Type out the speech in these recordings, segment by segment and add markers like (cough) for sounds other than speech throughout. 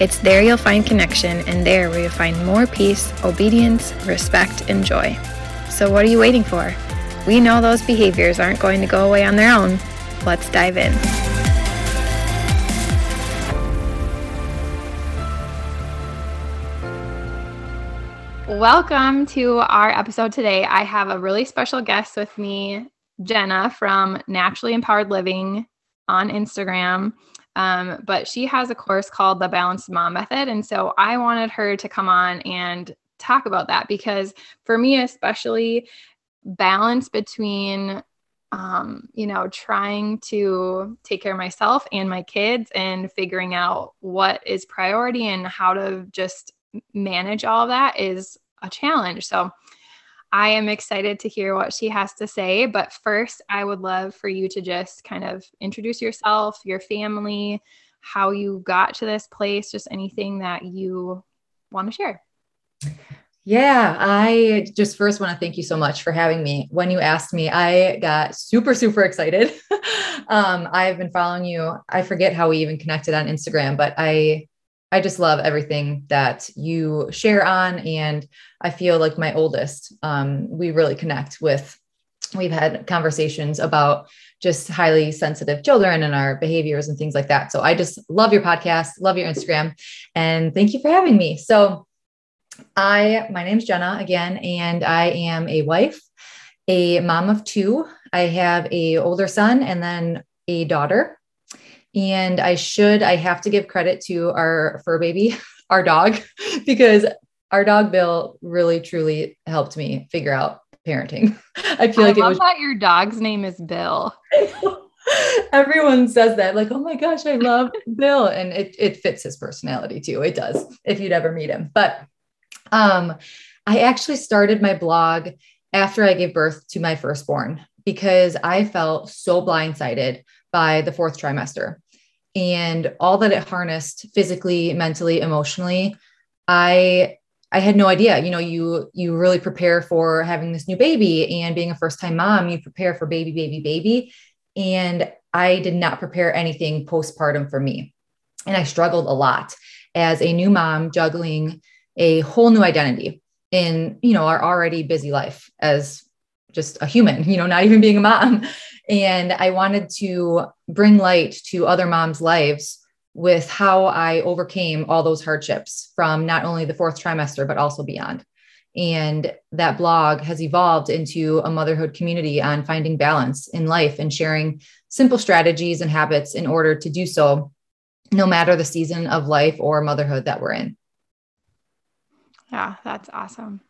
It's there you'll find connection, and there where you'll find more peace, obedience, respect, and joy. So, what are you waiting for? We know those behaviors aren't going to go away on their own. Let's dive in. Welcome to our episode today. I have a really special guest with me, Jenna from Naturally Empowered Living on Instagram. Um, but she has a course called the Balanced Mom Method. And so I wanted her to come on and talk about that because for me, especially, balance between um, you know, trying to take care of myself and my kids and figuring out what is priority and how to just manage all that is a challenge. So I am excited to hear what she has to say. But first, I would love for you to just kind of introduce yourself, your family, how you got to this place, just anything that you want to share. Yeah, I just first want to thank you so much for having me. When you asked me, I got super, super excited. (laughs) um, I've been following you. I forget how we even connected on Instagram, but I I just love everything that you share on. And I feel like my oldest, um, we really connect with. We've had conversations about just highly sensitive children and our behaviors and things like that. So I just love your podcast, love your Instagram, and thank you for having me. So I, my name's Jenna again, and I am a wife, a mom of two. I have a older son and then a daughter. And I should, I have to give credit to our fur baby, (laughs) our dog, (laughs) because our dog Bill really truly helped me figure out parenting. (laughs) I feel I like it was that your dog's name is Bill. Everyone says that, like, oh my gosh, I love Bill. And it, it fits his personality too. It does, if you'd ever meet him. But um, I actually started my blog after I gave birth to my firstborn because I felt so blindsided by the fourth trimester and all that it harnessed physically, mentally, emotionally. I I had no idea. You know, you you really prepare for having this new baby and being a first time mom, you prepare for baby baby baby and I did not prepare anything postpartum for me. And I struggled a lot as a new mom juggling a whole new identity in, you know, our already busy life as just a human, you know, not even being a mom. And I wanted to bring light to other moms' lives with how I overcame all those hardships from not only the fourth trimester, but also beyond. And that blog has evolved into a motherhood community on finding balance in life and sharing simple strategies and habits in order to do so, no matter the season of life or motherhood that we're in. Yeah, that's awesome.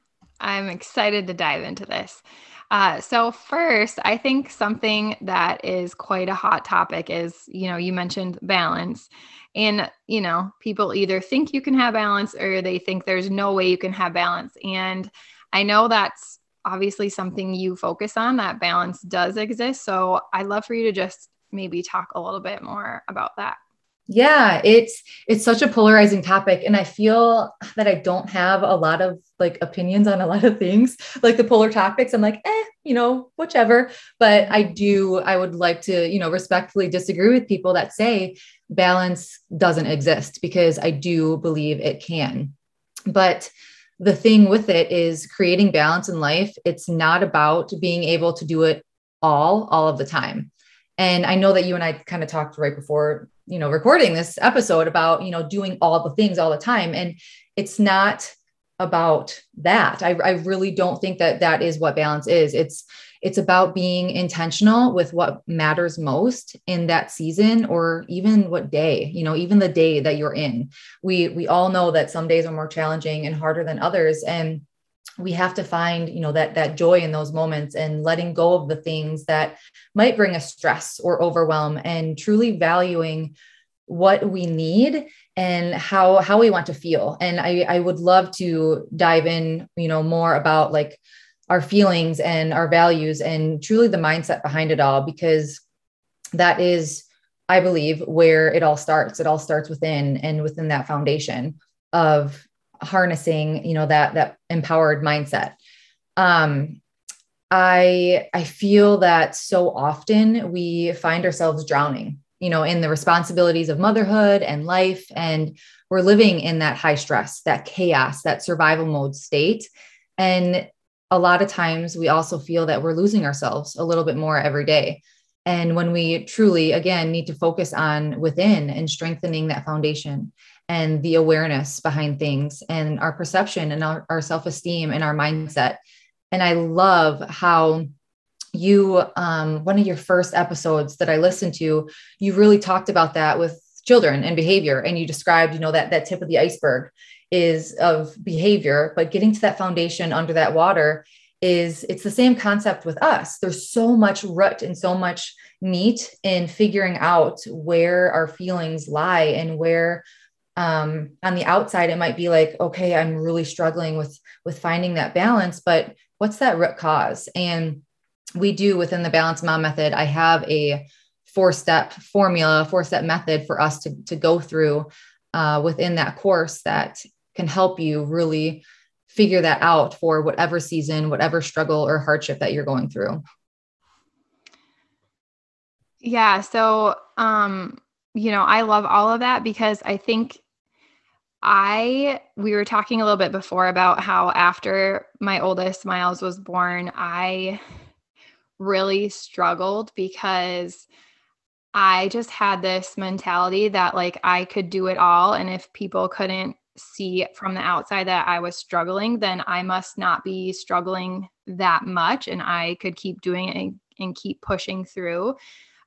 I'm excited to dive into this. Uh, so first, I think something that is quite a hot topic is, you know, you mentioned balance. And, you know, people either think you can have balance or they think there's no way you can have balance. And I know that's obviously something you focus on, that balance does exist. So I'd love for you to just maybe talk a little bit more about that. Yeah, it's it's such a polarizing topic and I feel that I don't have a lot of like opinions on a lot of things. Like the polar topics, I'm like, "Eh, you know, whichever." But I do I would like to, you know, respectfully disagree with people that say balance doesn't exist because I do believe it can. But the thing with it is creating balance in life, it's not about being able to do it all all of the time. And I know that you and I kind of talked right before you know recording this episode about you know doing all the things all the time. And it's not about that. I, I really don't think that that is what balance is. It's it's about being intentional with what matters most in that season or even what day you know even the day that you're in. We we all know that some days are more challenging and harder than others. And we have to find you know that that joy in those moments and letting go of the things that might bring us stress or overwhelm and truly valuing what we need and how how we want to feel. And i i would love to dive in you know more about like our feelings and our values and truly the mindset behind it all because that is i believe where it all starts. It all starts within and within that foundation of harnessing you know that that empowered mindset. Um i i feel that so often we find ourselves drowning you know in the responsibilities of motherhood and life and we're living in that high stress that chaos that survival mode state. And a lot of times we also feel that we're losing ourselves a little bit more every day. And when we truly again need to focus on within and strengthening that foundation and the awareness behind things and our perception and our, our self-esteem and our mindset. And i love how you um, one of your first episodes that i listened to you really talked about that with children and behavior. And you described you know that that tip of the iceberg is of behavior but getting to that foundation under that water is it's the same concept with us. There's so much root and so much meat in figuring out where our feelings lie and where um, on the outside it might be like okay i'm really struggling with with finding that balance but what's that root cause? And we do within the balance mom method i have a four step formula four step method for us to, to go through uh, within that course that can help you really figure that out for whatever season whatever struggle or hardship that you're going through. Yeah so um you know i love all of that because i think I we were talking a little bit before about how after my oldest Miles was born, I really struggled because I just had this mentality that like I could do it all. And if people couldn't see from the outside that I was struggling, then I must not be struggling that much and I could keep doing it and, and keep pushing through.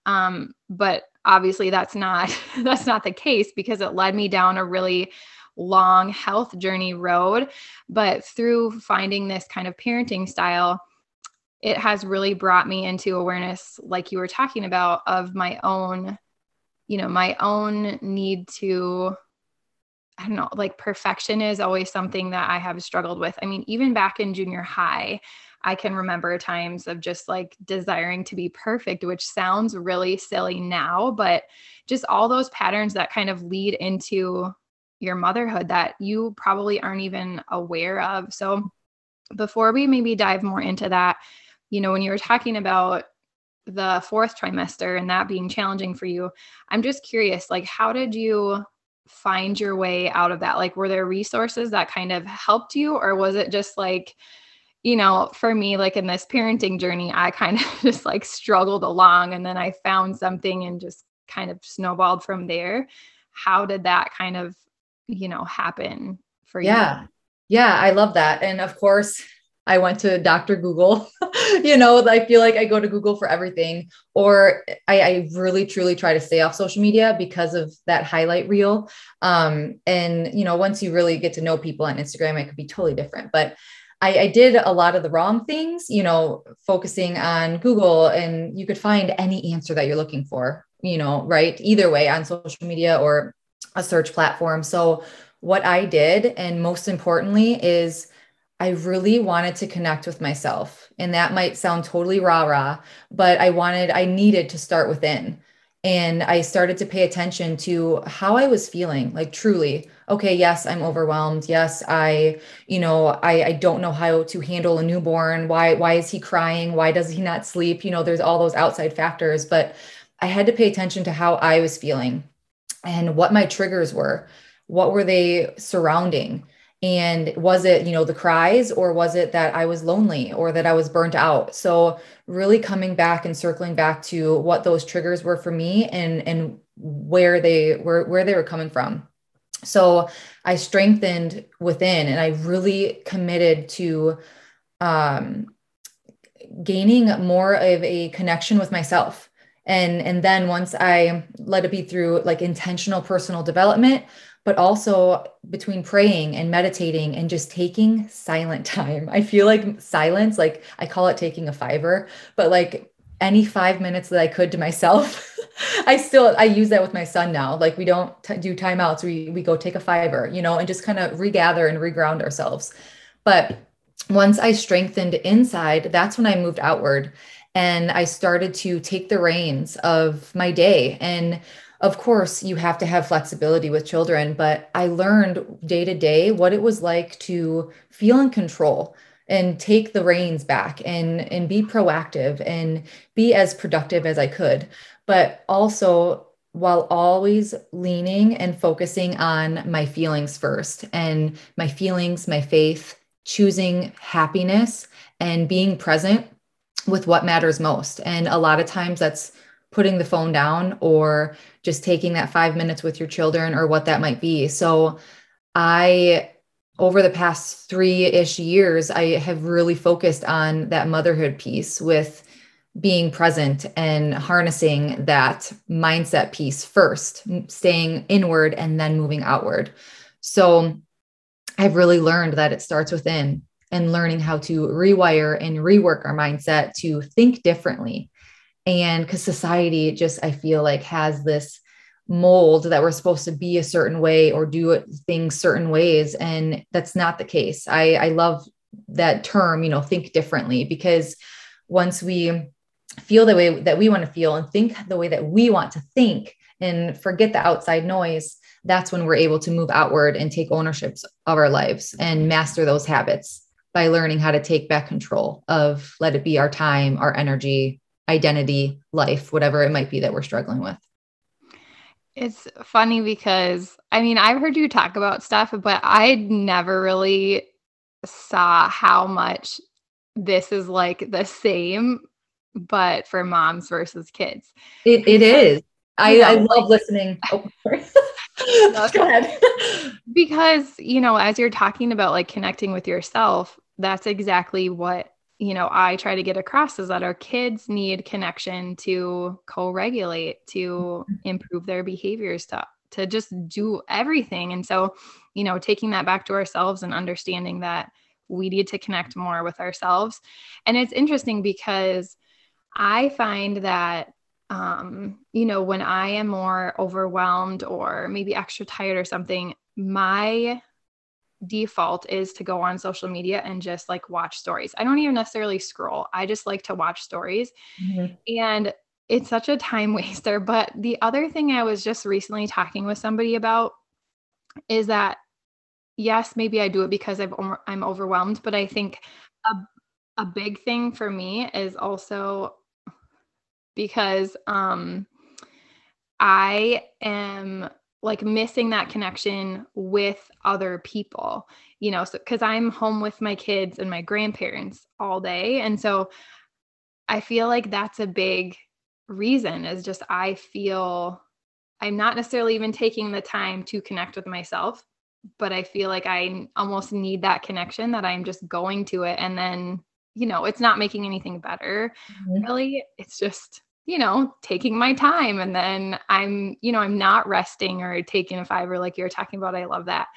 Um, but obviously that's not (laughs) that's not the case because it led me down a really long health journey road. But through finding this kind of parenting style, it has really brought me into awareness like you were talking about of my own you know my own need to I don't know, like perfection is always something that I have struggled with. I mean, even back in junior high, I can remember times of just like desiring to be perfect, which sounds really silly now, but just all those patterns that kind of lead into your motherhood that you probably aren't even aware of. So, before we maybe dive more into that, you know, when you were talking about the fourth trimester and that being challenging for you, I'm just curious, like, how did you find your way out of that? Like, were there resources that kind of helped you, or was it just like, you know, for me, like in this parenting journey, I kind of (laughs) just like struggled along and then I found something and just kind of snowballed from there. How did that kind of, you know, happen for yeah. you? Yeah. Yeah, I love that. And of course, I went to Dr. Google. (laughs) you know, I feel like I go to Google for everything, or I, I, really truly try to stay off social media because of that highlight reel. Um, and you know, once you really get to know people on Instagram, it could be totally different. But I, I did a lot of the wrong things, you know, focusing on Google, and you could find any answer that you're looking for, you know, right? Either way on social media or a search platform. So, what I did, and most importantly, is I really wanted to connect with myself. And that might sound totally rah rah, but I wanted, I needed to start within. And I started to pay attention to how I was feeling, like truly, okay, yes, I'm overwhelmed. Yes, I, you know, I, I don't know how to handle a newborn. Why, why is he crying? Why does he not sleep? You know, there's all those outside factors, but I had to pay attention to how I was feeling and what my triggers were. What were they surrounding? and was it you know the cries or was it that i was lonely or that i was burnt out so really coming back and circling back to what those triggers were for me and and where they were where they were coming from so i strengthened within and i really committed to um, gaining more of a connection with myself and and then once i let it be through like intentional personal development but also between praying and meditating and just taking silent (laughs) time. I feel like silence, like I call it taking a fiver, but like any five minutes that I could to myself. (laughs) I still I use that with my son now. Like we don't t- do timeouts. We we go take a fiver, you know, and just kind of regather and reground ourselves. But once I strengthened inside, that's when I moved outward and I started to take the reins of my day. And of course, you have to have flexibility with children, but I learned day to day what it was like to feel in control and take the reins back and and be proactive and be as productive as I could but also while always leaning and focusing on my feelings first and my feelings my faith choosing happiness and being present with what matters most. And a lot of times that's putting the phone down or just taking that 5 minutes with your children or what that might be. So i over the past three ish years, I have really focused on that motherhood piece with being present and harnessing that mindset piece first, staying inward and then moving outward. So I've really learned that it starts within and learning how to rewire and rework our mindset to think differently. And because society just, I feel like, has this mold that we're supposed to be a certain way or do things certain ways and that's not the case i i love that term you know think differently because once we feel the way that we want to feel and think the way that we want to think and forget the outside noise that's when we're able to move outward and take ownership of our lives and master those habits by learning how to take back control of let it be our time our energy identity life whatever it might be that we're struggling with it's funny because I mean, I've heard you talk about stuff, but I never really saw how much this is like the same, but for moms versus kids. It, it is. I, know, I love like, listening. Oh, (laughs) (laughs) Go ahead. because, you know, as you're talking about like connecting with yourself, that's exactly what you know i try to get across is that our kids need connection to co-regulate to mm-hmm. improve their behaviors to to just do everything and so you know taking that back to ourselves and understanding that we need to connect more with ourselves and it's interesting because i find that um, you know when i am more overwhelmed or maybe extra tired or something my default is to go on social media and just like watch stories. I don't even necessarily scroll. I just like to watch stories. Mm-hmm. And it's such a time (laughs) waster. But the other thing I was just recently talking with somebody about is that yes, maybe I do it because I've I'm overwhelmed, but I think a a big thing for me is also because um I am like missing that connection with other people, you know, so because I'm home with my kids and my grandparents all day. And so I feel like that's a big reason is just I feel I'm not necessarily even taking the time to connect with myself, but I feel like I almost need that connection that I'm just going to it and then, you know, it's not making anything better. Mm-hmm. Really, it's just you know, taking my time and then I'm, you know, I'm not resting or taking a fiver like you're talking about. I love that.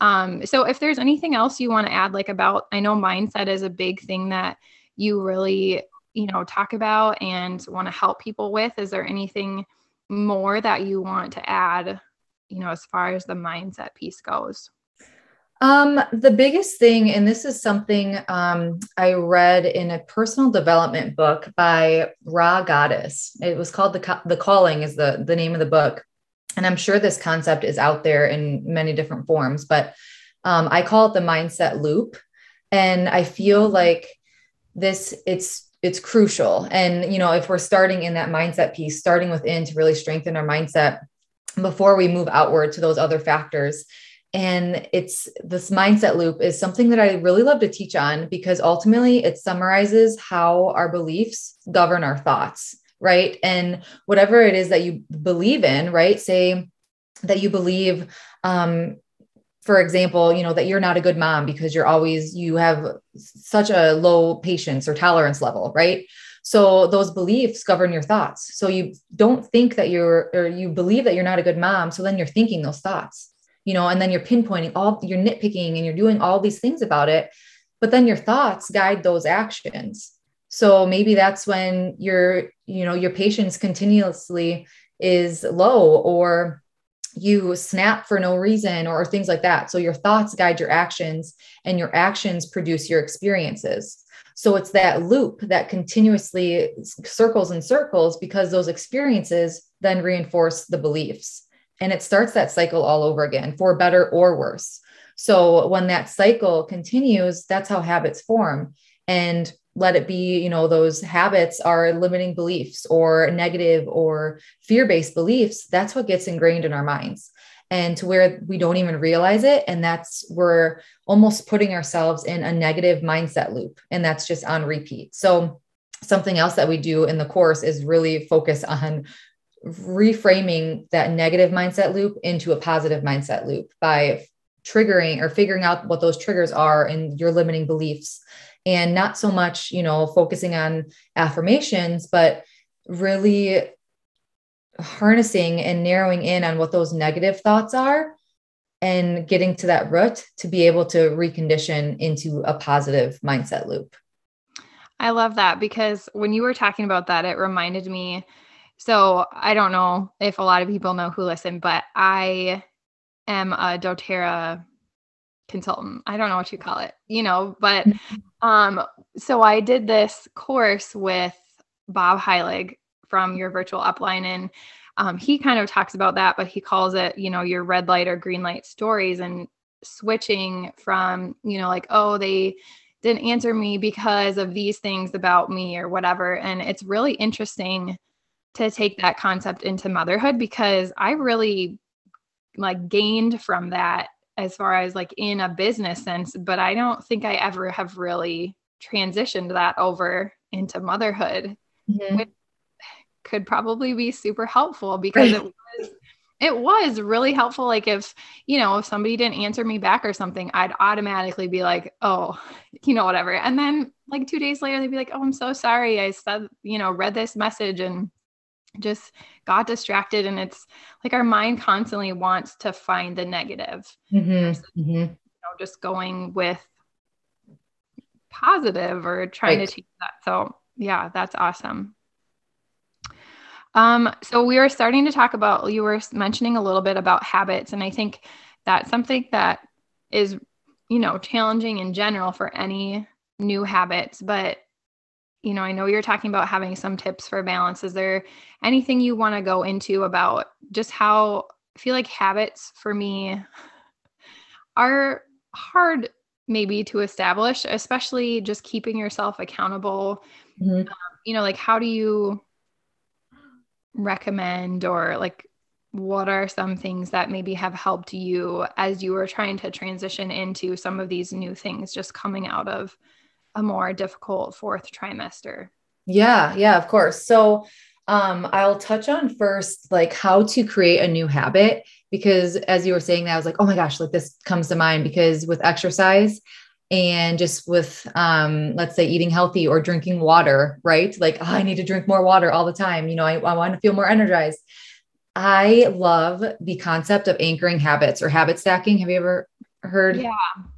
Um, so if there's anything else you want to add, like about, I know mindset is a big thing that you really, you know, talk about and want to help people with. Is there anything more that you want to add, you know, as far as the mindset piece goes? Um, the biggest thing, and this is something um, I read in a personal development book by Rha Goddess. It was called the the Calling is the the name of the book, and I'm sure this concept is out there in many different forms, but um, I call it the mindset loop, and I feel like this it's it's crucial. And you know, if we're starting in that mindset piece, starting within to really strengthen our mindset before we move outward to those other factors and it's this mindset loop is something that I really love to teach on because ultimately it summarizes how our beliefs govern our thoughts, right? And whatever it is that you believe in, right? Say that you believe, um, for example, you know, that you're not a good mom because you're always, you have such a low patience or tolerance level, right? So those beliefs govern your thoughts. So you don't think that you're, or you believe that you're not a good mom. So then you're thinking those thoughts you know, and then you're pinpointing all, you're nitpicking and you're doing all these things about it. But then your thoughts guide those actions. So maybe that's when your, you know, your patience continuously is low or you snap for no reason or things like that. So your thoughts guide your actions and your actions produce your experiences. So it's that loop that continuously circles and circles because those experiences then reinforce the beliefs. And it starts that cycle all over again for better or worse. So when that cycle continues, that's how habits form. And let it be, you know, those habits are limiting beliefs or negative or fear based beliefs. That's what gets ingrained in our minds and to where we don't even realize it. And that's we're almost putting ourselves in a negative mindset loop. And that's just on repeat. So, something else that we do in the course is really focus on reframing that negative mindset loop into a positive mindset loop by triggering or figuring out what those triggers are and your limiting beliefs and not so much you know focusing on affirmations but really harnessing and narrowing in on what those negative thoughts are and getting to that root to be able to recondition into a positive mindset loop. I love that because when you were talking about that, it reminded me. So I don't know if a lot of people know who listen, but I am a doTERRA consultant. I don't know what you call it, you know, but mm-hmm. um so I did this course with Bob Heilig from your virtual upline and um, he kind of talks about that but he calls it you know your red light or green light stories and switching from you know like oh they didn't answer me because of these things about me or whatever and it's really interesting to take that concept into motherhood because i really like gained from that as far as like in a business sense but i don't think i ever have really transitioned that over into motherhood mm-hmm. which could probably be super helpful because it (laughs) was it was really helpful. Like if you know if somebody didn't answer me back or something i'd automatically be like oh (laughs) you know whatever. And then like 2 days later they'd be like oh i'm so sorry. I said you know read this message and just got distracted and it's like our mind constantly wants to find the negative mm-hmm. mm-hmm. you know just going with positive or trying right. to teach that so yeah that's awesome um, so we were starting to talk about, you were mentioning a little bit about habits. And I think that's something that is, you know, challenging in general for any new habits. But, you know, I know you're talking about having some tips for balance. Is there anything you want to go into about just how I feel like habits for me (laughs) are hard maybe to establish, especially just keeping yourself accountable. Mm-hmm. Um, you know, like how do you recommend or like what are some things that maybe have helped you as you were trying to transition into some of these new things just coming out of a more difficult fourth trimester. Yeah yeah of course. So um, I'll touch on first like how to create a new habit because as you were saying that I was like, oh my gosh, like this comes to mind because with exercise, and just with um, let's say eating healthy or drinking water right? Like oh, i need to drink more water all the time. You know i, I want to feel more energized. I love the concept of anchoring habits or habit stacking. Have you ever heard yeah.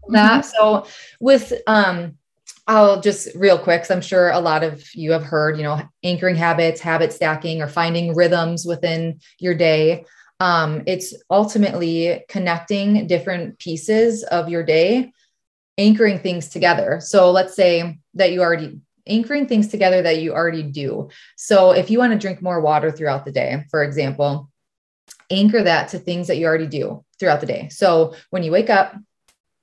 that? Mm-hmm. so with um I'll just real quick, because I'm sure a lot of you have heard, you know, anchoring habits, habit stacking, or finding rhythms within your day. Um, it's ultimately connecting different pieces of your day anchoring things together. So let's say that you already anchoring things together that you already do. So if you want to drink more water throughout the day, for example, anchor that to things that you already do throughout the day. So when you wake up,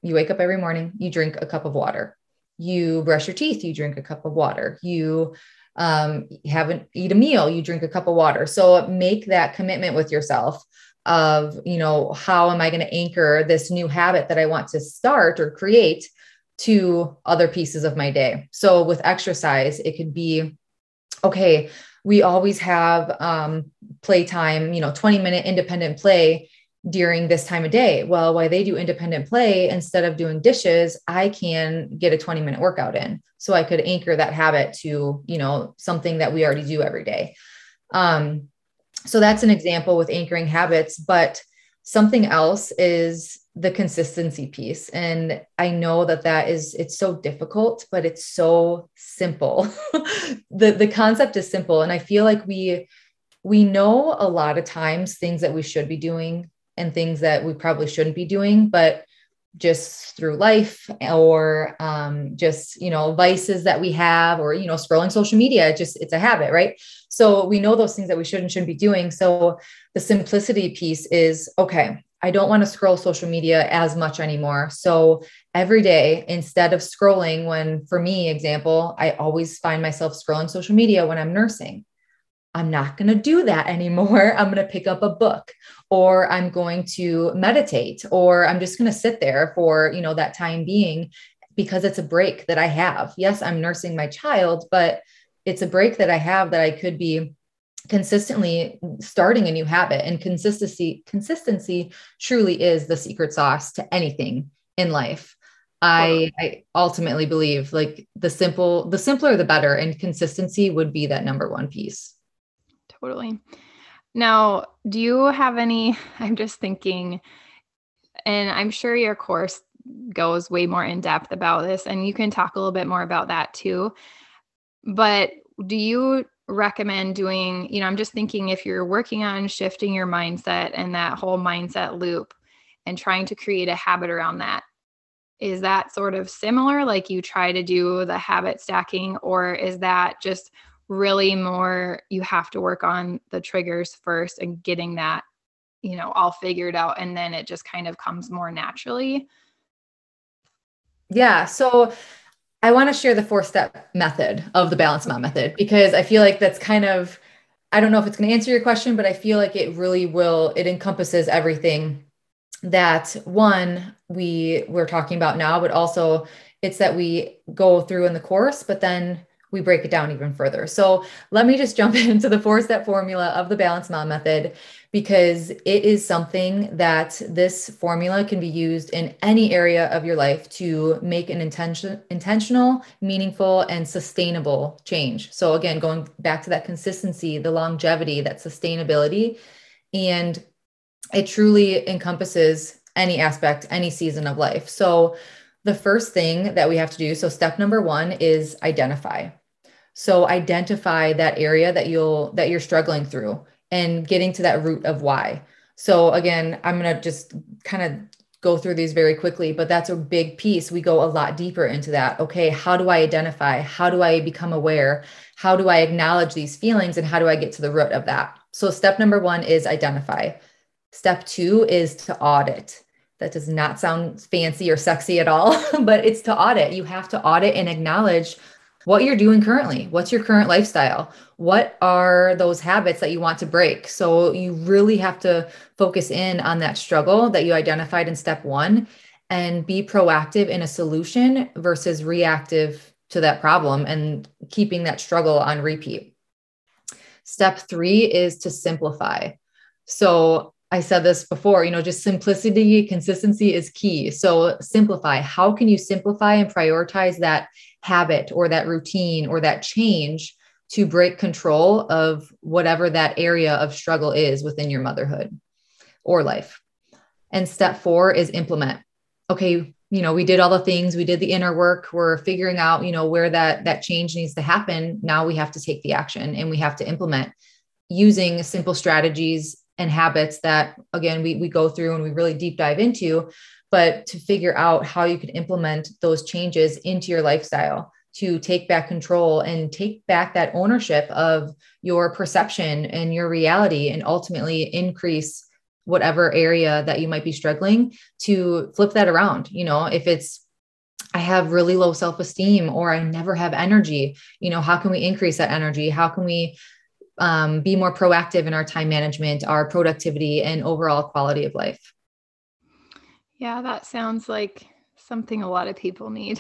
you wake up every morning, you drink a cup of water. You brush your teeth, you drink a cup of water. You um, haven't eat a meal, you drink a cup of water. So make that commitment with yourself of you know how am i going to anchor this new habit that i want to start or create to other pieces of my day so with exercise it could be okay we always have um, playtime you know 20 minute independent play during this time of day. Well while they do independent play instead of doing dishes i can get a 20 minute workout in. So i could anchor that habit to you know something that we already do every day. Um, so that's an example with anchoring habits but something else is the consistency piece. And i know that that is it's so difficult but it's so simple. (laughs) The the concept is simple. And i feel like we we know a lot of times things that we should be doing and things that we probably shouldn't be doing but just through life or um, just you know vices that we have or you know scrolling social media just it's a habit right? So we know those things that we should and shouldn't be doing. So the simplicity piece is okay i don't want to scroll social media as much anymore. So every day instead of scrolling when for me example i always find myself scrolling social media when i'm nursing I'm not going to do that anymore. (laughs) I'm going to pick up a book or I'm going to meditate or I'm just going to sit there for, you know, that time being because it's a break that I have. Yes, I'm nursing my child, but it's a break that I have that I could be consistently starting a new habit and consistency consistency truly is the secret sauce to anything in life. I, I ultimately believe like the simple the simpler the better and consistency would be that number one piece totally. Now, do you have any? (laughs) I'm just thinking, and I'm sure your course goes way more in depth about this, and you can talk a little bit more about that too. But do you recommend doing, you know, I'm just thinking if you're working on shifting your mindset and that whole mindset loop and trying to create a habit around that, is that sort of similar? Like you try to do the habit stacking, or is that just really more you have to work on the triggers first and getting that you know all figured out and then it just kind of comes more naturally. Yeah so i want to share the four step method of the balance mom method because i feel like that's kind of i don't know if it's going to answer your question but i feel like it really will it encompasses everything that one we we're talking about now but also it's that we go through in the course but then we break it down even further. So let me just jump (laughs) into the four step formula of the Balance Mom method because it is something that this formula can be used in any area of your life to make an intention, intentional, meaningful, and sustainable change. So, again, going back to that consistency, the longevity, that sustainability, and it truly encompasses any aspect, any season of life. So, the first thing that we have to do so, step number one is identify. So identify that area that you'll that you're struggling through and getting to that root of why. So again, I'm going to just kind of go through these very quickly, but that's a big piece. We go a lot deeper into that. Okay, how do I identify? How do I become aware? How do I acknowledge these feelings and how do I get to the root of that? So step number 1 is identify. Step 2 is to audit. That does not sound fancy or sexy at all, (laughs) but it's to audit. You have to audit and acknowledge what you're doing currently. What's your current lifestyle? What are those habits that you want to break? So you really have to focus in on that struggle that you identified in step one and be proactive in a solution versus reactive to that problem and keeping that struggle on repeat. Step three is to simplify. So I said this before, you know, just simplicity, consistency is key. So simplify. How can you simplify and prioritize that habit or that routine or that change to break control of whatever that area of struggle is within your motherhood or life. And step four is implement. Okay, you know, we did all the things, we did the inner work, we're figuring out, you know, where that that change needs to happen. Now we have to take the action and we have to implement using simple strategies and habits that again we, we go through and we really deep dive into but to figure out how you can implement those changes into your lifestyle to take back control and take back that ownership of your perception and your reality and ultimately increase whatever area that you might be struggling to flip that around you know if it's I have really low self esteem or I never have energy. You know, how can we increase that energy? How can we um, be more proactive in our time management, our productivity, and overall quality of life? Yeah, that sounds like something a lot of people need.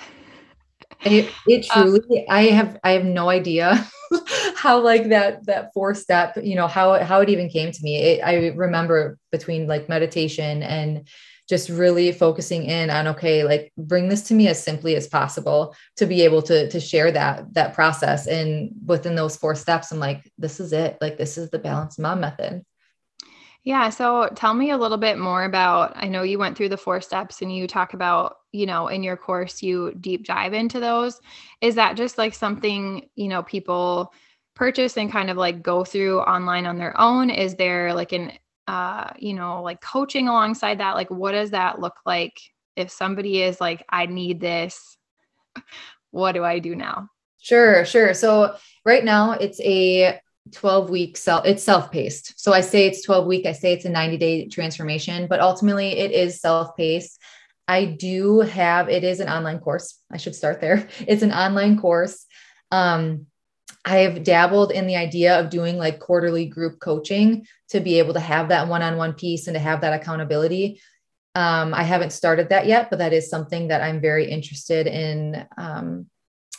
It, it uh, (laughs) truly, um, I have, I have no idea (laughs) how like that, that four step, you know, how, how it even came to me. It, I remember between like meditation and just really focusing in on, okay, like bring this to me as simply as possible to be able to, to share that, that process. And within those four steps, I'm like, this is it. Like, this is the balanced mom method. Yeah. So tell me a little bit more about I know you went through the four steps and you talk about, you know, in your course, you deep dive into those. Is that just like something, you know, people purchase and kind of like go through online on their own? Is there like an, uh, you know, like coaching alongside that? Like, what does that look like if somebody is like, I need this? (laughs) What do I do now? Sure, sure. So right now it's a 12 week self it's self-paced so i say it's 12 week i say it's a 90 day transformation but ultimately it is self-paced i do have it is an online course i should start there (laughs) it's an online course um i've dabbled in the idea of doing like quarterly group coaching to be able to have that one-on-one piece and to have that accountability um, i haven't started that yet but that is something that i'm very interested in um,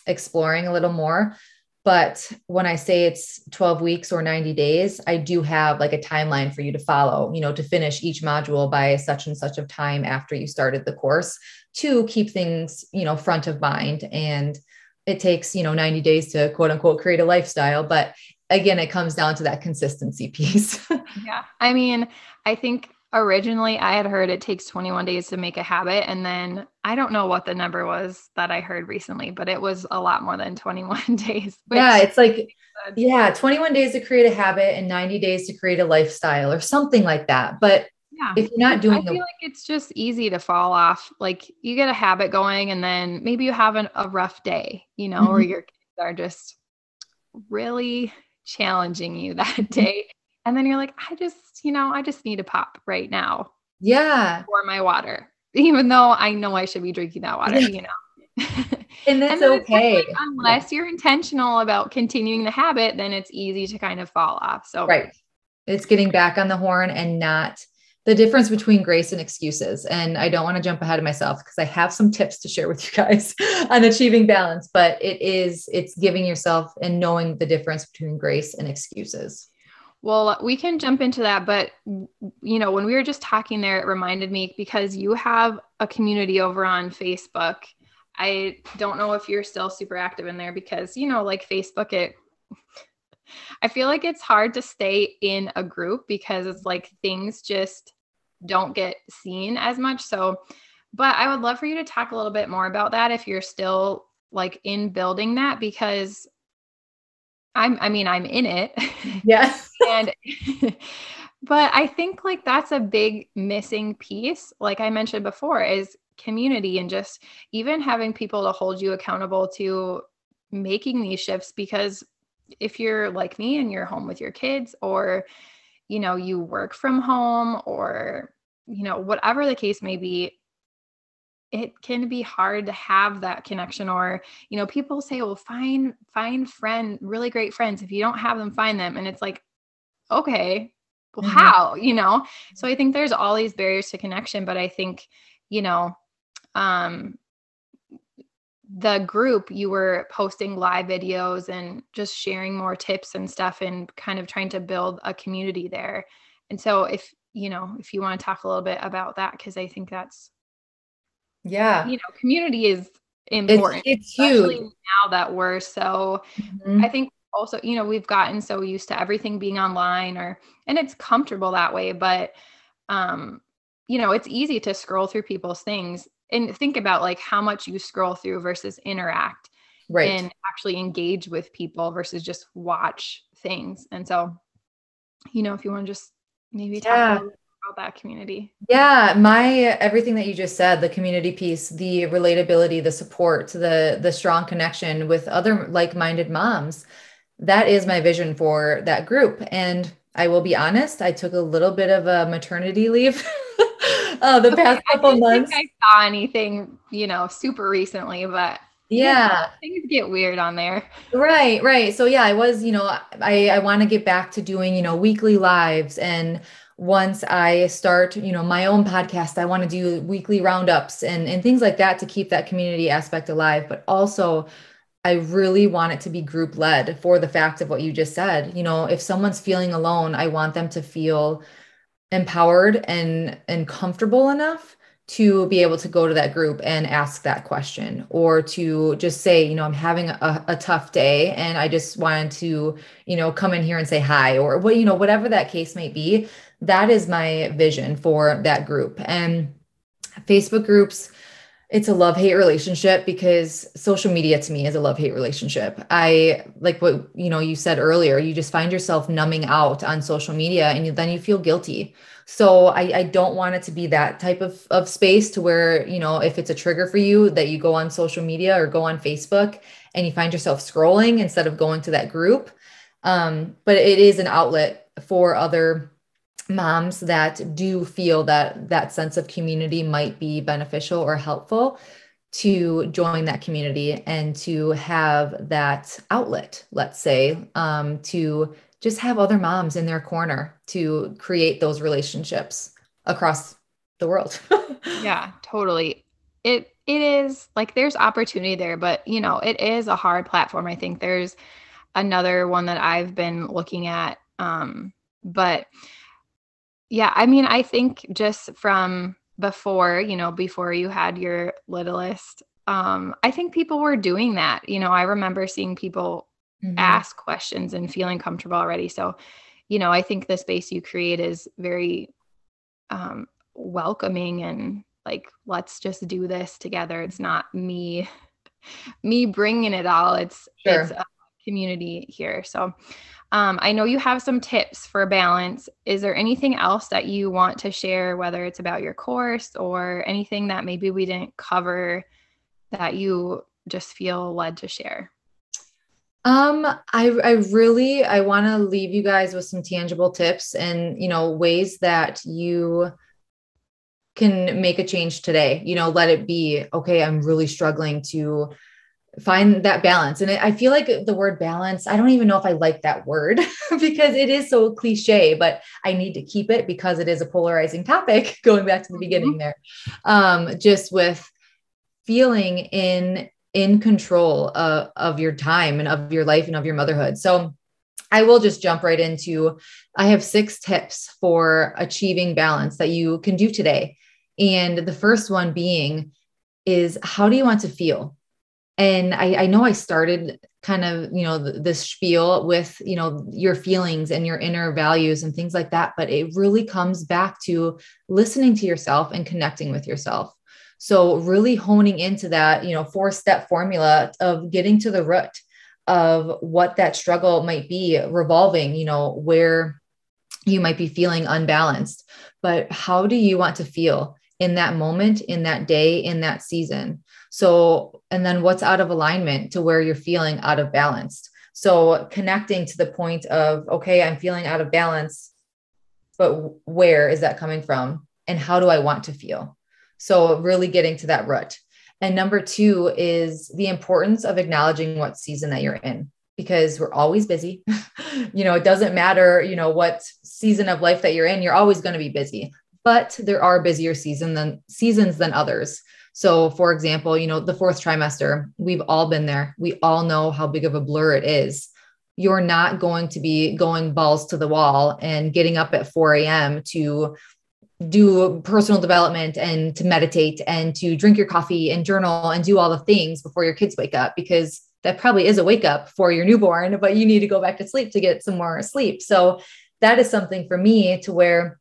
exploring a little more but when I say it's 12 weeks or 90 days, I do have like a timeline for you to follow, you know, to finish each module by such and such of time after you started the course to keep things, you know, front of mind. And it takes, you know, 90 days to quote unquote create a lifestyle. But again, it comes down to that consistency (laughs) piece. yeah. I mean, I think originally I had heard it takes 21 days to make a habit. And then I don't know what the number was that I heard recently, but it was a lot more than (laughs) 21 (laughs) days. Yeah. It's like, yeah, 21 days to create a habit and 90 days to create a lifestyle or something like that. But yeah. if you're not doing I feel like it's just easy to fall off. Like you get a habit going and then maybe you have an, a rough day, you know, mm-hmm. or your kids are just really challenging you (laughs) that day. And then you're like, I just, you know, I just need a pop right now. Yeah. For my water, (laughs) even though I know I should be drinking that water, you know. (laughs) and that's and okay. Like, unless you're intentional about continuing the habit, then it's easy to kind of fall off. So, right. It's getting back on the horn and not the difference between grace and excuses. And I don't want to jump ahead of myself because I have some (laughs) tips to share with you guys (laughs) on achieving balance, but it is, it's giving yourself and knowing the difference between grace and excuses. Well, we can jump into that, but you know, when we were just talking there, it reminded me because you have a community over on Facebook. I don't know if you're still super active in there because, you know, like Facebook, it, I feel like it's hard to stay in a group because it's like things just don't get seen as much. So, but I would love for you to talk a little bit more about that if you're still like in building that because I'm I mean I'm in it. (laughs) Yeah. and (laughs) but I think like that's a big missing piece like I mentioned before is community and just even having people to hold you accountable to making these shifts because if you're like me and you're home with your kids or you know you work from home or you know whatever the case may be it can be hard to have that connection or you know people say well find find friend really great friends. If you don't have them find them. And it's like okay well mm-hmm. how? You know? So i think there's all these barriers to connection but i think you know um the group you were posting live videos and just sharing more tips and stuff and kind of trying to build a community there. And so if you know if you want to talk a little bit about that because i think that's yeah. you know community is important it's, it's huge. now that we're so mm-hmm. i think also you know we've gotten so used to everything being online or and it's comfortable that way but um you know it's easy to scroll through people's things and think about like how much you scroll through versus interact right and actually engage with people versus just watch things and so you know if you want to just maybe talk yeah about that community? Yeah, my everything that you just said, the community piece, the relatability, the support, the the strong connection with other like-minded moms. That is my vision for that group. And I will be honest, I took a little bit of a maternity leave (laughs) uh, the okay, past couple months I months. I saw anything, you know, super recently, but yeah things get weird on there right right so yeah i was you know i i want to get back to doing you know weekly lives and once I start, you know, my own podcast, I want to do weekly roundups and, and things like that to keep that community aspect alive. But also, I really want it to be group led for the fact of what you just said. You know, if someone's feeling alone, I want them to feel empowered and and comfortable enough to be able to go to that group and ask that question or to just say you know i'm having a, a, tough day and i just wanted to you know come in here and say hi or what you know whatever that case may be that is my vision for that group. And Facebook groups, it's a love hate relationship because social media to me is a love hate relationship. I like what you know you said earlier, you just find yourself numbing out on social media and then you feel guilty. So I, I don't want it to be that type of, of space to where, you know, if it's a trigger for you that you go on social media or go on Facebook and you find yourself scrolling instead of going to that group. Um, but it is an outlet for other moms that do feel that that sense of community might be beneficial or helpful to join that community and to have that outlet let's say um, to just have other moms in their corner to create those relationships across the world. (laughs) Yeah totally. It it is like there's opportunity there but you know it is a hard platform. I think there's another one that i've been looking at um but yeah, I mean, I think just from before, you know, before you had your littlest, um, I think people were doing that. You know, I remember seeing people mm-hmm. ask questions and feeling comfortable already. So, you know, I think the space you create is very um, welcoming and like, let's just do this together. It's not me, (laughs) me bringing it all. It's sure. it's a community here. So, um, I know you have some tips for balance. Is there anything else that you want to share, whether it's about your course or anything that maybe we didn't cover that you just feel led to share? Um, I, I really, I want to leave you guys with some tangible tips and, you know, ways that you can make a change today, you know, let it be, okay, I'm really struggling to find that balance. And I feel like the word balance, I don't even know if I like that word (laughs) because it is so cliche, but I need to keep it because it is a polarizing topic, (laughs) going back to the beginning mm-hmm. there. Um, just with feeling in in control uh, of your time and of your life and of your motherhood. So I will just jump right into I have six tips for achieving balance that you can do today. And the first one being is how do you want to feel? And I, I, know I started kind of, you know, this spiel with, you know, your feelings and your inner values and things like that. But it really comes back to listening to yourself and connecting with yourself. So, really honing into that, you know, four step formula of getting to the root of what that struggle might be, revolving, you know, where you might be feeling unbalanced. But how do you want to feel in that moment, in that day, in that season? So, and then what's out of alignment to where you're feeling out of balance. So, connecting to the point of, okay, I'm feeling out of balance, but where is that coming from? And how do I want to feel? So, really getting to that root. And number two is the importance of acknowledging what season that you're in because we're always busy. (laughs) you know, it doesn't matter, you know, what season of life that you're in, you're always going to be busy. But there are busier season than seasons than others. So, for example, you know, the fourth trimester, we've all been there. We all know how big of a blur it is. You're not going to be going balls to the wall and getting up at 4 a.m. to do personal development and to meditate and to drink your coffee and journal and do all the things before your kids wake up because that probably is a wake up for your newborn, but you need to go back to sleep to get some more sleep. So, that is something for me to where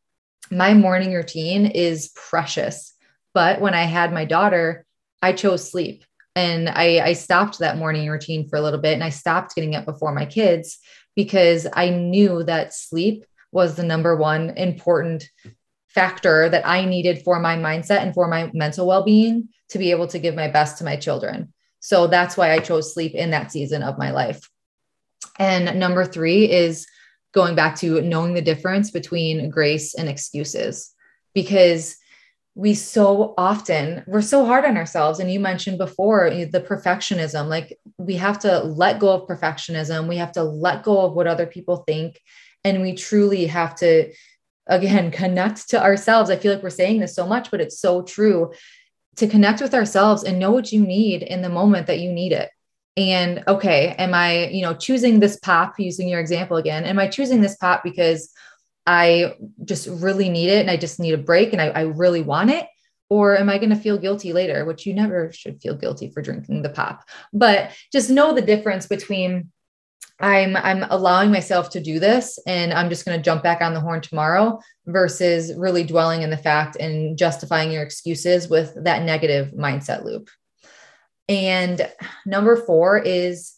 my morning routine is precious but when I had my daughter, I chose sleep. And I, I stopped that morning routine for a little bit and I stopped getting up before my kids because I knew that sleep was the number one important factor that I needed for my mindset and for my mental well being to be able to give my best to my children. So that's why I chose sleep in that season of my life. And number three is going back to knowing the difference between grace and excuses because we so often we're so hard on ourselves and you mentioned before eh, the perfectionism like we have to let go of perfectionism we have to let go of what other people think and we truly have to again (laughs) connect to ourselves. I feel like we're saying this so much but it's so true. To connect with ourselves and know what you need in the moment that you need it. And okay am i you know choosing this pop using your example again am i choosing this pop because I just really need it and I just need a break and I, I really want it? Or am I going to feel guilty later? Which you never should feel guilty for drinking the pop. But just know the difference between I'm I'm allowing myself to do this and I'm just going to jump back on the horn tomorrow versus really dwelling in the fact and justifying your excuses with that negative mindset loop. And number 4 is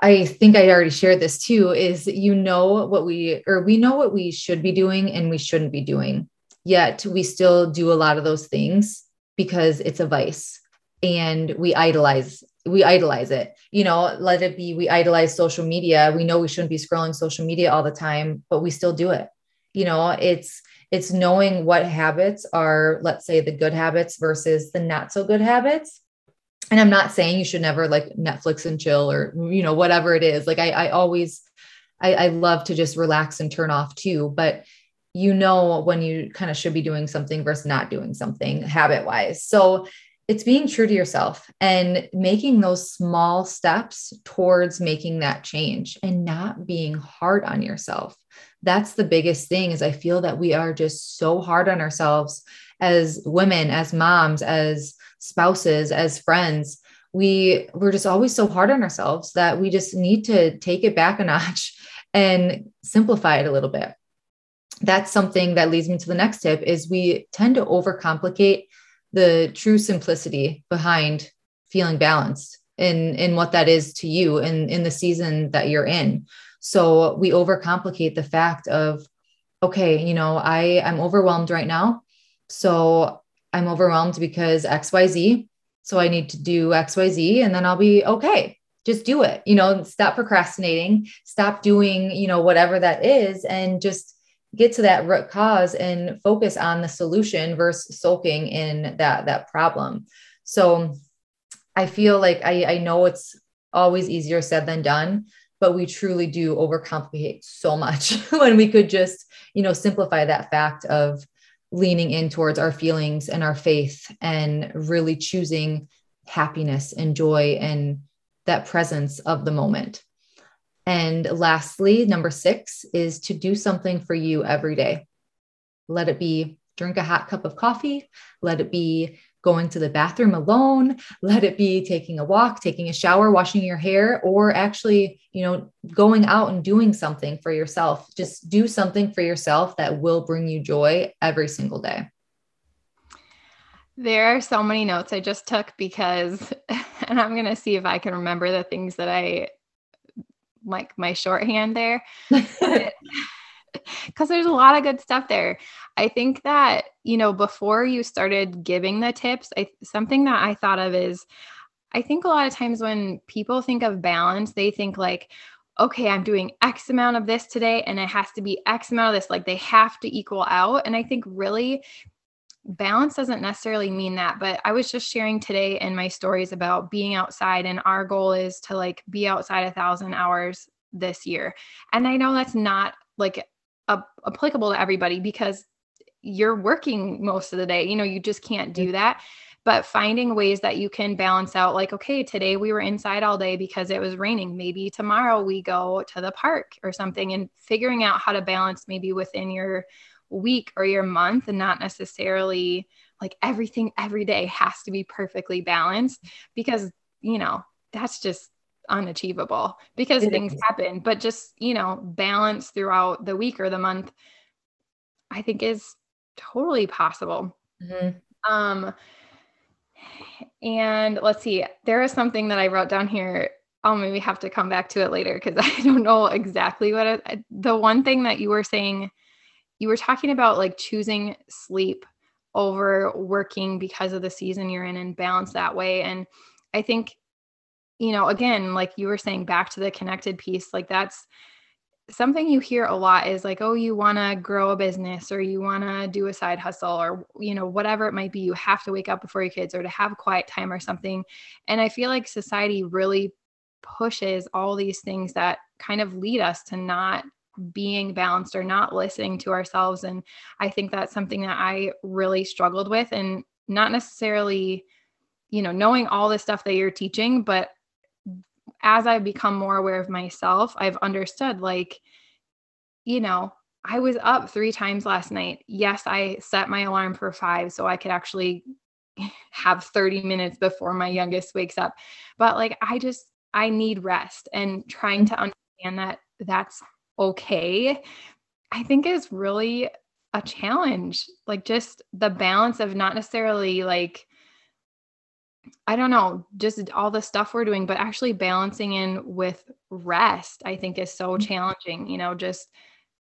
I think I already shared this too is you know what we or we know what we should be doing and we shouldn't be doing. Yet we still do a lot of those things because it's a vice and we idolize we idolize it. You know let it be we idolize social media. We know we shouldn't be scrolling social media all the time but we still do it. You know it's it's knowing what habits are let's say the good habits versus the not so good habits and i'm not saying you should never like netflix and chill or you know whatever it is. Like i, I always I, I love to just relax and turn off too. But you know when you kind of should be doing something versus not doing something habit wise so it's being true to yourself and making those small steps towards making that change and not being hard on yourself. That's the biggest thing is i feel that we are just so hard on ourselves as women as moms as spouses as friends we we're just always so hard on ourselves that we just need to take it back a notch (laughs) and simplify it a little bit. That's something that leads me to the next tip is we tend to overcomplicate the true simplicity behind feeling balanced in in what that is to you in in the season that you're in. So we overcomplicate the fact of okay you know i i'm overwhelmed right now. So i'm overwhelmed because xyz so i need to do xyz and then i'll be okay. Just do it you know stop procrastinating stop doing you know whatever that is and just get to that root cause and focus on the solution versus sulking in that that problem. So i feel like i i know it's always easier said than done but we truly do overcomplicate so much (laughs) when we could just you know simplify that fact of leaning in towards our feelings and our faith and really choosing happiness and joy and that presence of the moment and lastly, number six is to do something for you every day. Let it be drink a hot cup of coffee, let it be going to the bathroom alone, let it be taking a walk, taking a shower, washing your hair, or actually, you know, going out and doing something for yourself. Just do something for yourself that will bring you joy every single day. There are so many notes I just took because, (laughs) and I'm going to see if I can remember the things that I like my shorthand there. (laughs) (laughs) Because there's a lot of good stuff there. I think that, you know, before you started giving the tips, I, something that I thought of is I think a lot of times when people think of balance, they think like, okay, I'm doing X amount of this today and it has to be X amount of this. Like they have to equal out. And I think really balance doesn't necessarily mean that but i was just sharing today in my stories about being outside and our goal is to like be outside a thousand hours this year and i know that's not like a, applicable to everybody because you're working most of the day. You know you just can't do that. But finding ways that you can balance out like okay today we were inside all day because it was raining. Maybe tomorrow we go to the park or something and figuring out how to balance maybe within your week or your month and not necessarily like everything every day has to be perfectly balanced because, you know, that's just unachievable because it things is. happen, but just, you know, balance throughout the week or the month, I think is totally possible. Mm-hmm. Um, and let's see, there is something that I wrote down here. I'll maybe have to come back to it later because (laughs) I don't know exactly what it, the one thing that you were saying you were talking about like choosing sleep over working because of the season you're in and balance that way. And I think, you know, again, like you were saying, back to the connected piece, like that's something you hear a lot is like, oh, you want to grow a business or you want to do a side hustle or, you know, whatever it might be, you have to wake up before your kids or to have quiet time or something. And I feel like society really pushes all these things that kind of lead us to not being balanced or not listening to ourselves. And I think that's something that I really struggled with and not necessarily, you know, knowing all the stuff that you're teaching, but as I've become more aware of myself, I've understood like, you know, I was up three times last night. Yes, I set my alarm for five so I could actually (laughs) have 30 minutes before my youngest wakes up. But like, I just, I need rest and trying to understand that that's okay, I think is really a challenge. Like just the balance of not necessarily like I don't know, just all the stuff we're doing, but actually balancing in with rest, I think is so mm-hmm. challenging, you know, just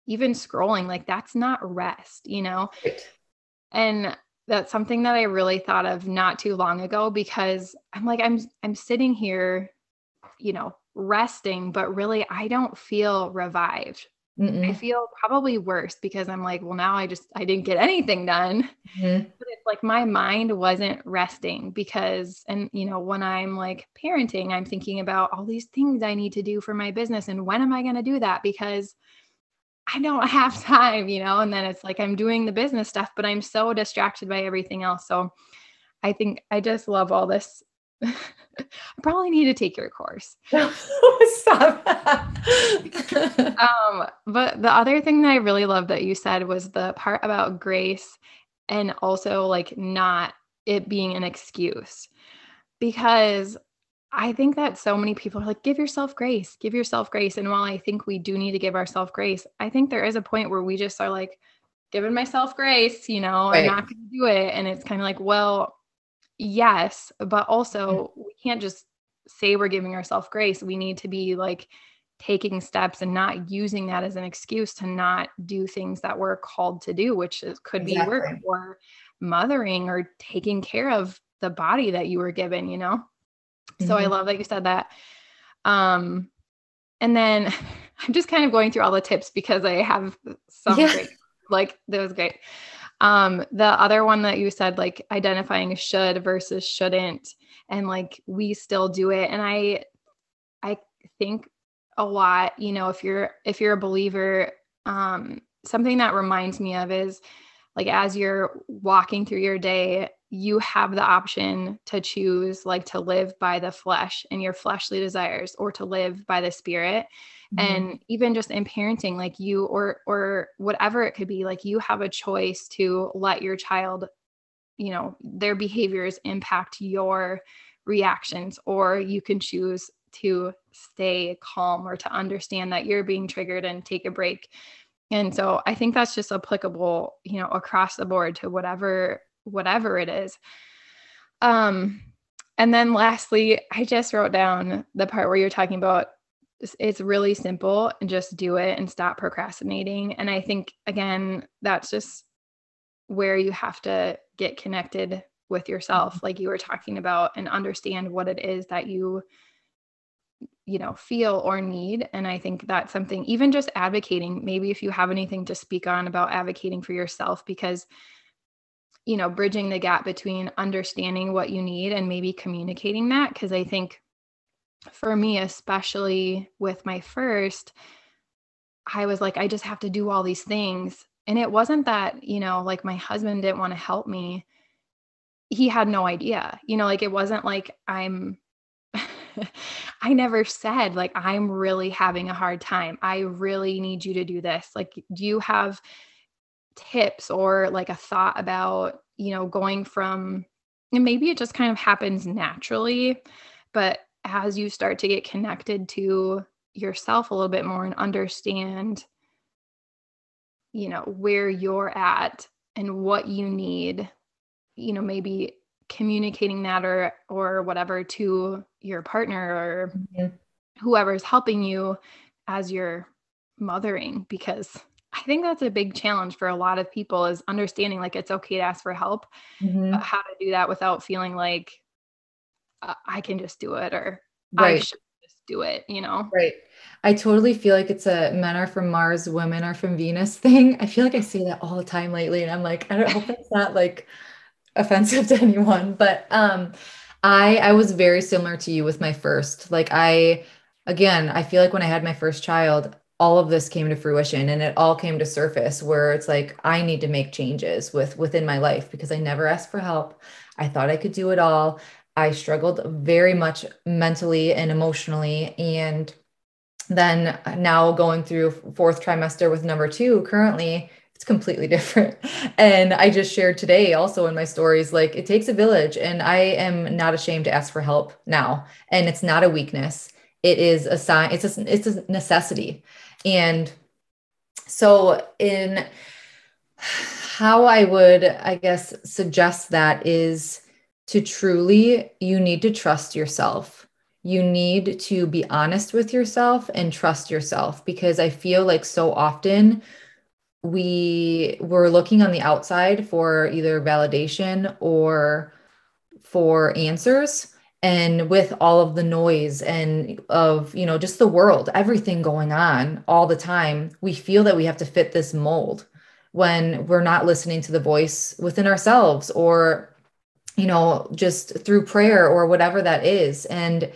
even scrolling, like that's not rest, you know? Right. And that's something that I really thought of not too long ago because I'm like, I'm I'm sitting here, you know, resting, but really I don't feel revived. Mm-mm. I feel probably worse because I'm like, well, now I just I didn't get anything done. (laughs) Mm-hmm. But it's like my mind wasn't resting because, and you know, when I'm like parenting, I'm thinking about all these things I need to do for my business, and when am I going to do that? Because I don't (laughs) have time, you know. And then it's like I'm doing the business stuff, but I'm so distracted by everything else. So I think I just love all this I probably need to take your course. (laughs) Stop. (laughs) um, but the other thing that I really love that you said was the part about grace and also like not it being an excuse. Because I think that so many people are like, give yourself grace, give yourself grace. And while I think we do need to give ourselves grace, I think there is a point where we just are like, giving myself grace, you know, right. I'm not going to do it. And it's kind of like, well, yes, but also we can't just say we're giving ourselves grace. We need to be like taking steps and not using that as an excuse to not do things that we're called to do, which is, could exactly. be work or mothering or taking care of the body that you were given, you know? Mm-hmm. So I mm-hmm. love that you said that. Um, and then (laughs) I'm just kind of going through all the tips because I have some yeah. great, like, that was great. Um, the other one that you said, like identifying should versus shouldn't, and like we still do it. And I, I think a lot, you know, if you're if you're a believer, um, something that reminds me of is like as you're walking through your day you have the option to choose like to live by the flesh and your fleshly desires or to live by the spirit mm-hmm. and even just in parenting like you or or whatever it could be like you have a choice to let your child you know their behaviors impact your reactions or you can choose to stay calm or to understand that you're being triggered and take a break and so i think that's just applicable you know across the board to whatever whatever it is. Um, and then lastly, I just wrote down the part where you're talking about it's really simple and just do it and stop procrastinating. And I think, again, that's just where you have to get connected with yourself, mm-hmm. like you were talking about, and understand what it is that you you know feel or need and i think that's something even just advocating maybe if you have anything to speak on about advocating for yourself because you know, bridging the gap between understanding what you need and maybe communicating that. Cause I think for me, especially with my first, I was like, I just have to do all these things. And it wasn't that, you know, like my husband didn't want to help me. He had no idea, you know, like it wasn't like I'm, (laughs) I never said, like, I'm really having a hard time. I really need you to do this. Like, do you have, tips or like a thought about, you know, going from, and maybe it just kind of happens naturally, but as you start to get connected to yourself a little bit more and understand, you know, where you're at and what you need, you know, maybe communicating that or or whatever to your partner or mm-hmm. whoever's helping you as you're mothering because I think that's a big challenge for a lot of people is understanding like it's okay to ask for help, mm-hmm. how to do that without feeling like I can just do it or right. I should just do it, you know? Right. I totally feel like it's a men are from Mars, women are from Venus (laughs) thing. I feel like I say that all the time lately. And I'm like, I don't hope it's not like offensive to anyone, but um I I was very similar to you with my first. Like I again, I feel like when I had my first child, all of this came to fruition and it all came to surface where it's like i need to make changes with within my life because i never asked for help i thought i could do it all i struggled very much mentally and emotionally and then now going through fourth trimester with number two currently it's completely (laughs) different. And I just shared today also in my stories like it takes a village and I am not ashamed to ask for help now. And it's not a weakness. It is a sign it's a it's a necessity. And so in (sighs) how I would I guess suggest that is to truly you need to trust yourself. You need to be honest with yourself and trust yourself because I feel like so often we were looking on the outside for either validation or for answers. And with all of the noise and of you know just the world everything going on all the time we feel that we have to fit this mold when we're not listening to the voice within ourselves or you know just through prayer or whatever that is. And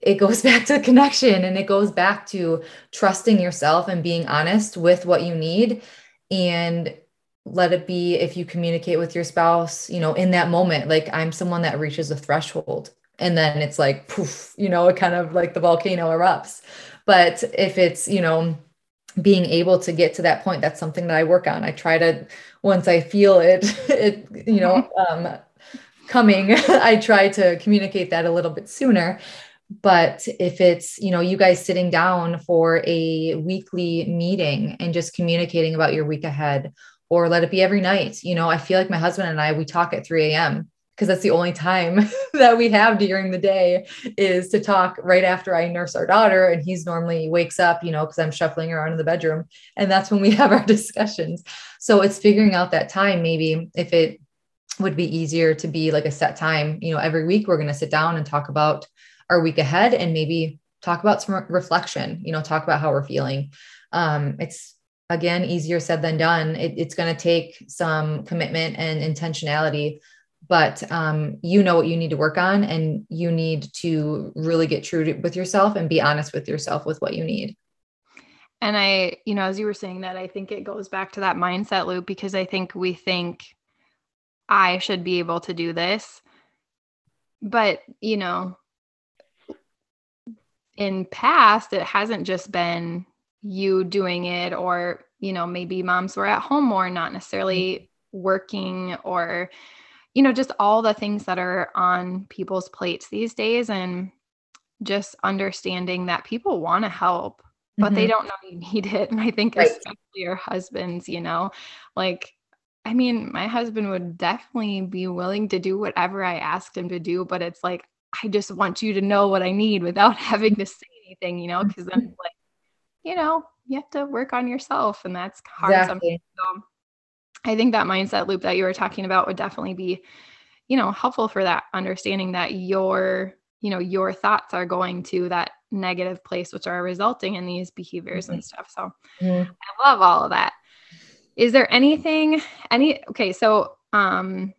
it goes (laughs) back to connection and it goes back to trusting yourself and being honest with what you need and let it be if you communicate with your spouse you know in that moment. Like i'm someone that reaches a threshold and then it's like poof you know it kind of like the volcano erupts. But if it's you know being able to get to that point that's something that i work on. I try to once i feel it (laughs) it you know mm-hmm. um coming (laughs) i try to communicate that a little bit sooner. But if it's you know you guys sitting down for a weekly meeting and just communicating about your week ahead or let it be every night you know i feel like my husband and i we talk at 3 a.m because that's the only time (laughs) that we have during the day is to talk right after i nurse our daughter and he's normally wakes up you know because i'm shuffling around in the bedroom and that's when we (laughs) have our discussions. So it's figuring out that time maybe if it would be easier to be like a set time you know every week we're going to sit down and talk about our week ahead and maybe talk about some reflection, you know, talk about how we're feeling. Um, it's again easier said than done. It, it's going to take some commitment and intentionality, but um, you know what you need to work on, and you need to really get true to, with yourself and be honest with yourself with what you need. And I, you know, as you were saying that, I think it goes back to that mindset loop because I think we think I should be able to do this. But, you know, in past it hasn't just been you doing it or you know maybe moms were at home more not necessarily working or you know just all the things that are on people's plates these days and just understanding that people want to help but mm-hmm. they don't know you need it and i think right. especially your husbands you know like i mean my husband would definitely be willing to do whatever i asked him to do but it's like I just want you to know what I need without (laughs) having to say anything, you know, because then like, you know, you have to work on yourself and that's hard exactly. sometimes. So I think that mindset loop that you were talking about would definitely be, you know, helpful for that understanding that your, you know, your thoughts are going to that negative place, which are resulting in these behaviors mm-hmm. and stuff. So mm-hmm. I love all of that. Is there anything, any, okay, so, um,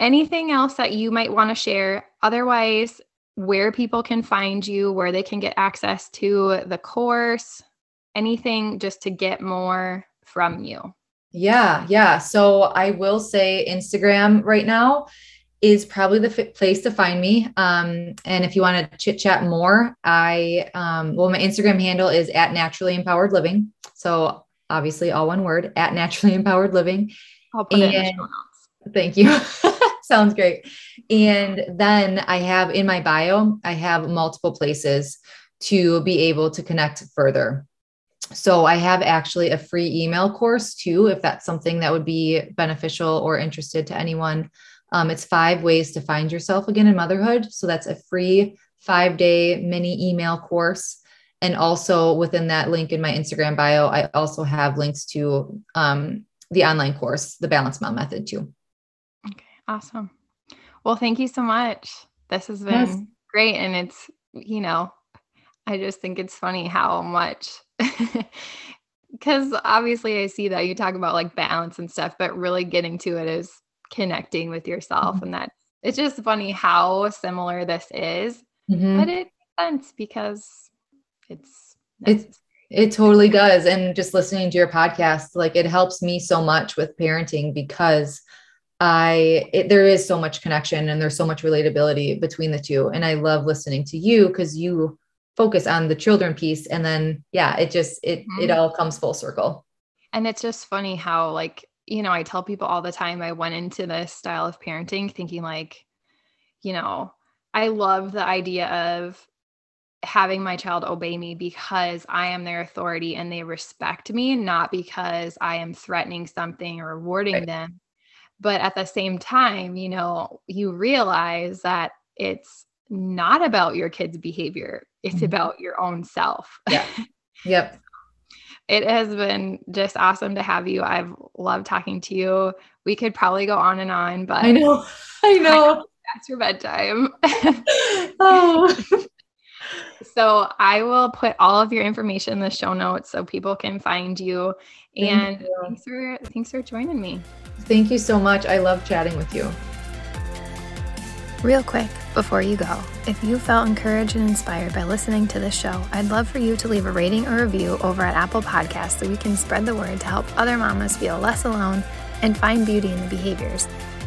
anything else that you might want to share? Otherwise, where people can find you, where they can get access to the course, anything just to get more from you. Yeah, yeah. So I will say Instagram right now is probably the f- place to find me. Um, and if you want to chit chat more, I, um, well, my Instagram handle is at naturally empowered living. So obviously all one word at naturally empowered living. I'll put and, it in the show notes. Thank you. (laughs) Sounds great. And then I have in my bio, I have multiple places to be able to connect further. So I have actually a free email course too, if that's something that would be beneficial or interested to anyone. Um, it's five ways to find yourself again in motherhood. So that's a free five day mini email course. And also within that link in my Instagram bio, I also have links to um, the online course, the Balanced Mom Method too. Okay, awesome. Well, thank you so much. This has been yes. great. And it's, you know, I just think it's funny how much, (laughs) because obviously I see that you talk about like balance and stuff, but really getting to it is connecting with yourself. Mm-hmm. And that it's just funny how similar this is, mm-hmm. but it makes sense because it's, it's, it totally does. And just listening to your podcast, like it helps me so much with parenting because I it, there is so much connection and there's so much relatability between the two and I love listening to you cuz you focus on the children piece and then yeah it just it mm-hmm. it all comes full circle And it's just funny how, like, you know, I tell people all the time I went into this style of parenting thinking, like, you know, I love the idea of having my child obey me because I am their authority and they respect me, not because I am threatening something or rewarding right. them. But at the same time, you know, you realize that it's not about your kid's behavior, it's mm-hmm. about your own self. Yeah. (laughs) Yep. it has been just awesome to have you. I've loved talking to you. We could probably go on and on, but I know. I (laughs) know. That's your bedtime. (laughs) oh. So I will put all of your information in the show notes so people can find you. Thank and you. thanks for thanks for joining me. Thank you so much. I love chatting with you. Real quick, before you go, if you felt encouraged and inspired by listening to this show, I'd love for you to leave a rating or review over at Apple Podcasts so we can spread the word to help other mamas feel less alone and find beauty in the behaviors.